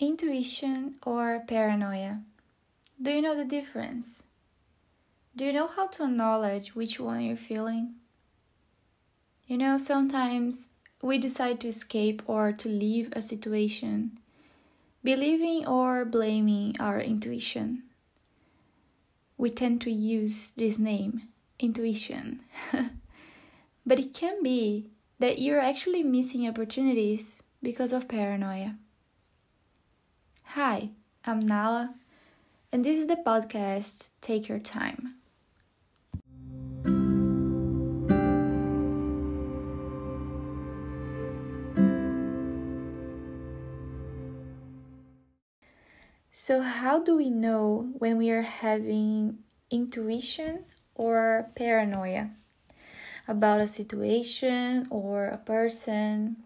Intuition or paranoia? Do you know the difference? Do you know how to acknowledge which one you're feeling? You know, sometimes we decide to escape or to leave a situation, believing or blaming our intuition. We tend to use this name, intuition. but it can be that you're actually missing opportunities because of paranoia. Hi, I'm Nala, and this is the podcast Take Your Time. So, how do we know when we are having intuition or paranoia about a situation or a person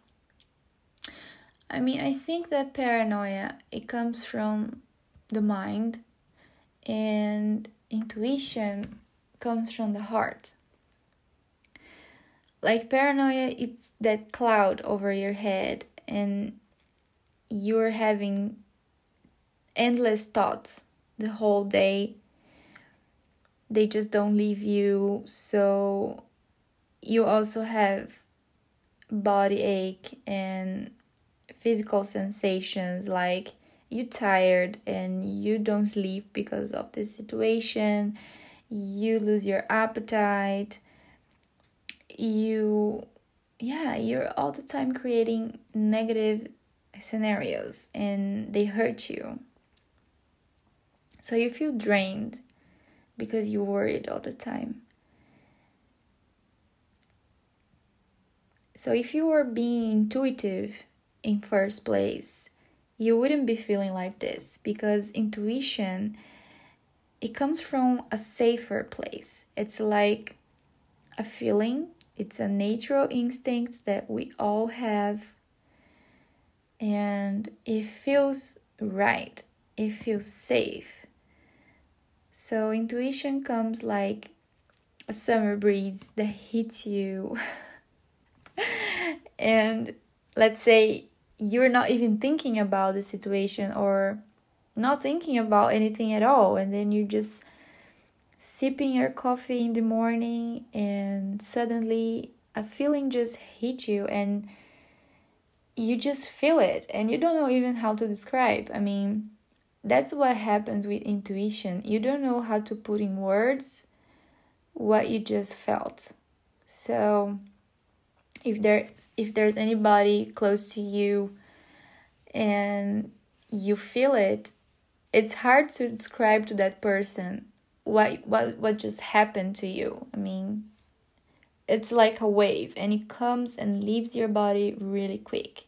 I mean, I think that paranoia it comes from the mind and intuition comes from the heart. Like paranoia it's that cloud over your head and you're having endless thoughts the whole day. They just don't leave you, so you also have body ache and physical sensations like you tired and you don't sleep because of this situation you lose your appetite you yeah you're all the time creating negative scenarios and they hurt you. So you feel drained because you're worried all the time. So if you are being intuitive in first place, you wouldn't be feeling like this because intuition it comes from a safer place. It's like a feeling, it's a natural instinct that we all have and it feels right. It feels safe. So intuition comes like a summer breeze that hits you. and let's say you're not even thinking about the situation or not thinking about anything at all. And then you're just sipping your coffee in the morning and suddenly a feeling just hit you and you just feel it. And you don't know even how to describe. I mean that's what happens with intuition. You don't know how to put in words what you just felt. So if there's if there's anybody close to you and you feel it it's hard to describe to that person what what what just happened to you. I mean it's like a wave and it comes and leaves your body really quick.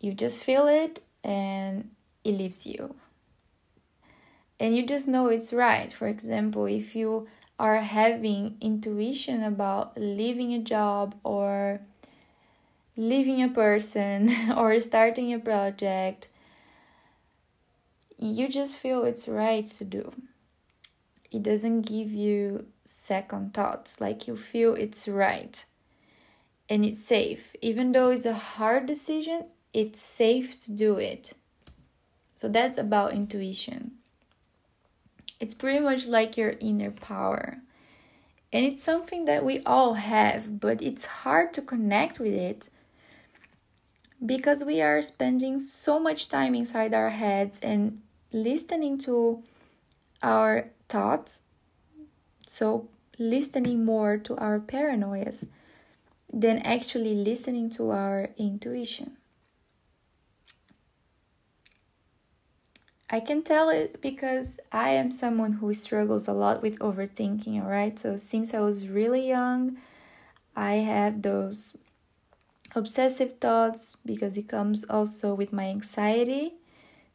You just feel it and it leaves you. And you just know it's right. For example if you are having intuition about leaving a job or leaving a person or starting a project, you just feel it's right to do. It doesn't give you second thoughts, like you feel it's right and it's safe. Even though it's a hard decision, it's safe to do it. So that's about intuition. It's pretty much like your inner power. And it's something that we all have, but it's hard to connect with it because we are spending so much time inside our heads and listening to our thoughts. So, listening more to our paranoias than actually listening to our intuition. I can tell it because I am someone who struggles a lot with overthinking, alright? So, since I was really young, I have those obsessive thoughts because it comes also with my anxiety.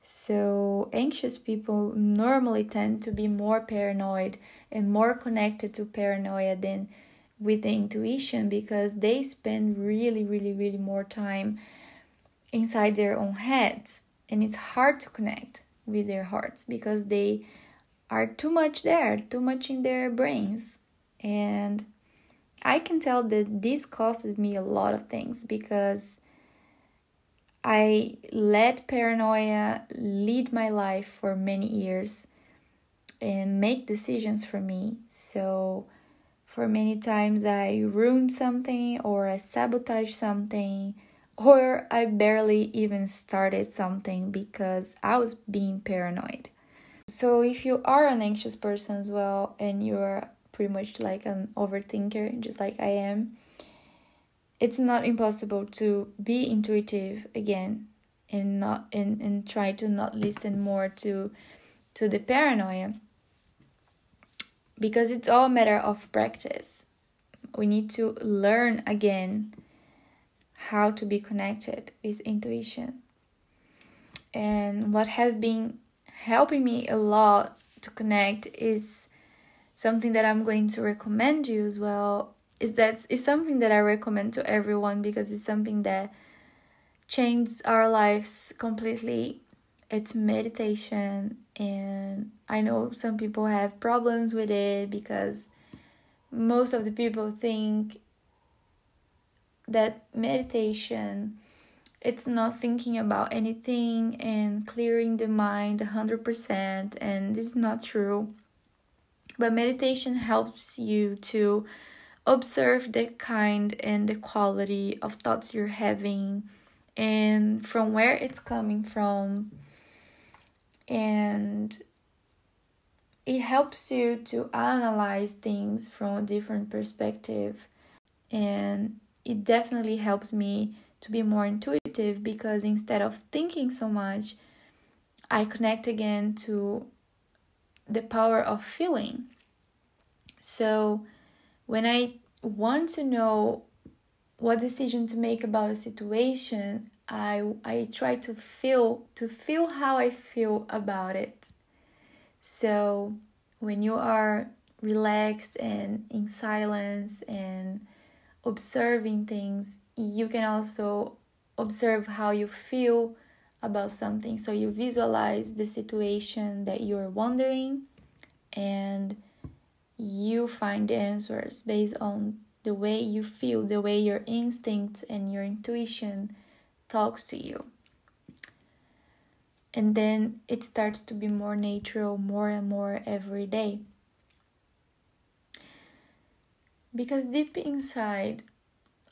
So, anxious people normally tend to be more paranoid and more connected to paranoia than with the intuition because they spend really, really, really more time inside their own heads and it's hard to connect with their hearts because they are too much there, too much in their brains. And I can tell that this costed me a lot of things because I let paranoia lead my life for many years and make decisions for me. So, for many times, I ruined something or I sabotaged something or I barely even started something because I was being paranoid. So, if you are an anxious person as well and you're pretty much like an overthinker, just like I am, it's not impossible to be intuitive again and not and, and try to not listen more to to the paranoia because it's all a matter of practice we need to learn again how to be connected with intuition and what has been helping me a lot to connect is something that i'm going to recommend you as well is that it's something that I recommend to everyone because it's something that changes our lives completely. It's meditation, and I know some people have problems with it because most of the people think that meditation it's not thinking about anything and clearing the mind 100% and this is not true. But meditation helps you to observe the kind and the quality of thoughts you're having and from where it's coming from. And it helps you to analyze things from a different perspective. And it definitely helps me to be more intuitive because instead of thinking so much i connect again to the power of feeling so when I want to know what decision to make about a situation, I I try to feel to feel how I feel about it. So when you are relaxed and in silence and observing things, you can also observe how you feel about something. So you visualize the situation that you're wondering and you find the answers based on the way you feel, the way your instincts and your intuition talks to you. And then it starts to be more natural more and more every day. Because deep inside,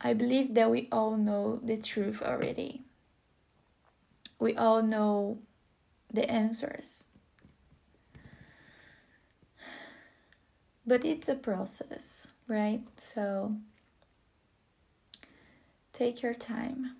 I believe that we all know the truth already. We all know the answers. but it's a process, right? So take your time.